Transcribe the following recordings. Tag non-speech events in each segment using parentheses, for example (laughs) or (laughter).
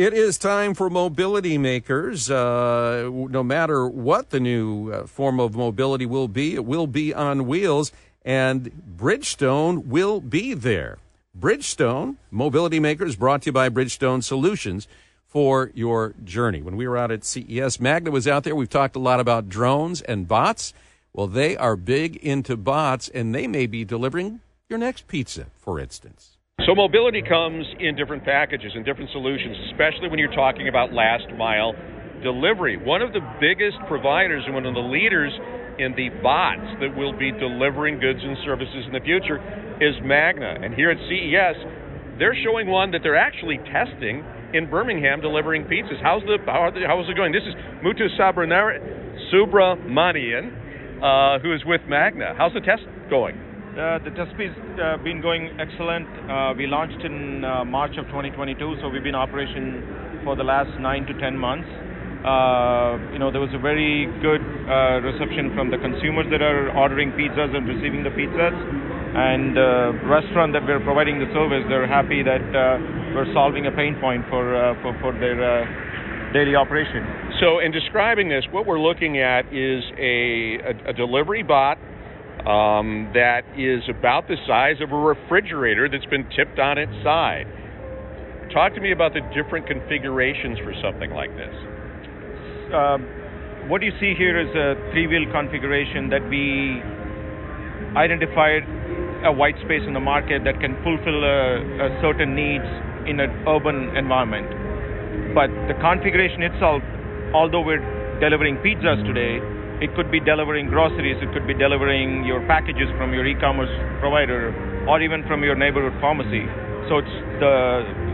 It is time for mobility makers. Uh, no matter what the new uh, form of mobility will be, it will be on wheels, and Bridgestone will be there. Bridgestone, mobility makers brought to you by Bridgestone Solutions for your journey. When we were out at CES, Magna was out there. We've talked a lot about drones and bots. Well, they are big into bots, and they may be delivering your next pizza, for instance. So mobility comes in different packages and different solutions, especially when you're talking about last mile delivery. One of the biggest providers and one of the leaders in the bots that will be delivering goods and services in the future is Magna. And here at CES, they're showing one that they're actually testing in Birmingham delivering pizzas. How's the how the, how's it going? This is Muthu Subramanian, uh, who is with Magna. How's the test going? Uh, the test has uh, been going excellent. Uh, we launched in uh, March of 2022, so we've been operation for the last nine to ten months. Uh, you know, there was a very good uh, reception from the consumers that are ordering pizzas and receiving the pizzas. And the restaurant that we're providing the service, they're happy that we're solving a pain point for for, for their daily operation. So, in describing this, what we're looking at is a, a, a delivery bot um, that is about the size of a refrigerator that's been tipped on its side. Talk to me about the different configurations for something like this. Uh, what you see here is a three wheel configuration that we identified a white space in the market that can fulfill a, a certain needs in an urban environment. But the configuration itself, although we're delivering pizzas today, it could be delivering groceries, it could be delivering your packages from your e-commerce provider, or even from your neighborhood pharmacy. So it's the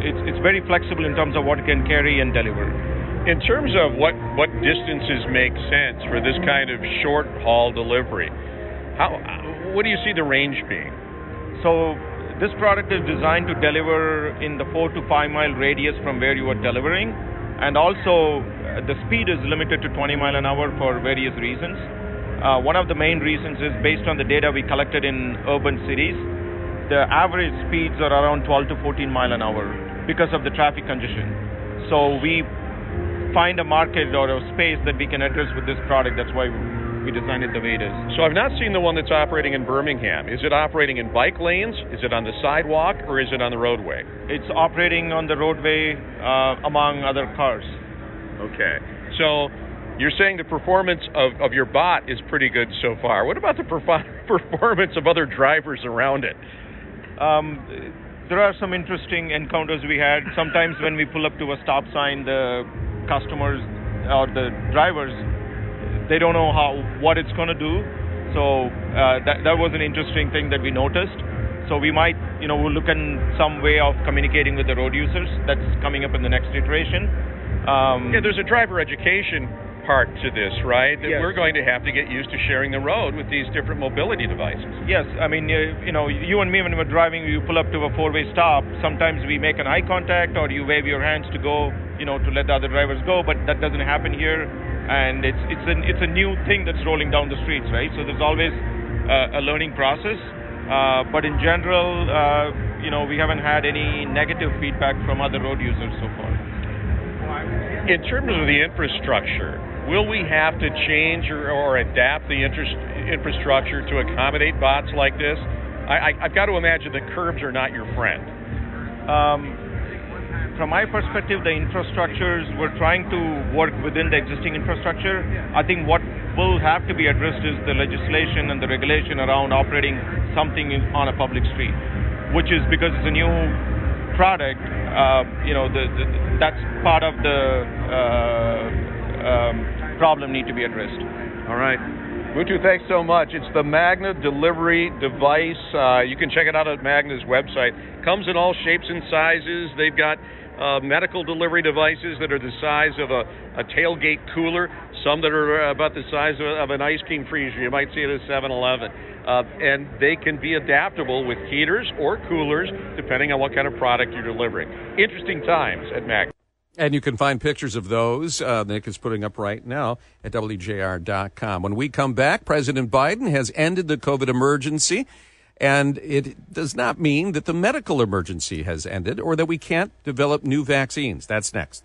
it's it's very flexible in terms of what it can carry and deliver. In terms of what what distances make sense for this kind of short haul delivery, how what do you see the range being? So this product is designed to deliver in the four to five mile radius from where you are delivering, and also the speed is limited to 20 mile an hour for various reasons. Uh, one of the main reasons is based on the data we collected in urban cities. The average speeds are around 12 to 14 mile an hour because of the traffic congestion. So we find a market or a space that we can address with this product. That's why we designed it the way it is. So I've not seen the one that's operating in Birmingham. Is it operating in bike lanes? Is it on the sidewalk or is it on the roadway? It's operating on the roadway uh, among other cars. Okay. So you're saying the performance of, of your bot is pretty good so far. What about the (laughs) performance of other drivers around it? Um, there are some interesting encounters we had. Sometimes when we pull up to a stop sign, the customers or the drivers they don't know how what it's going to do. So uh, that that was an interesting thing that we noticed. So we might, you know, we'll look at some way of communicating with the road users. That's coming up in the next iteration. Um, yeah, there's a driver education part to this, right? That yes. we're going to have to get used to sharing the road with these different mobility devices. Yes, I mean, you, you know, you and me when we're driving, you pull up to a four-way stop. Sometimes we make an eye contact, or you wave your hands to go, you know, to let the other drivers go. But that doesn't happen here, and it's it's a it's a new thing that's rolling down the streets, right? So there's always uh, a learning process. Uh, but in general, uh, you know, we haven't had any negative feedback from other road users so far. In terms of the infrastructure, will we have to change or, or adapt the infrastructure to accommodate bots like this? I, have got to imagine the curbs are not your friend. Um, from my perspective, the infrastructures, we're trying to work within the existing infrastructure. I think what will have to be addressed is the legislation and the regulation around operating something in, on a public street, which is because it's a new product, uh, you know, the, the, that's part of the uh, um, problem need to be addressed. All right. Muthu, thanks so much. It's the Magna delivery device. Uh, you can check it out at Magna's website. Comes in all shapes and sizes. They've got uh, medical delivery devices that are the size of a, a tailgate cooler, some that are about the size of, an ice cream freezer. You might see it at 7 Eleven. Uh, and they can be adaptable with heaters or coolers depending on what kind of product you're delivering. Interesting times at Magna. And you can find pictures of those uh, Nick is putting up right now at WJR.com. When we come back, President Biden has ended the COVID emergency And it does not mean that the medical emergency has ended or that we can't develop new vaccines. That's next.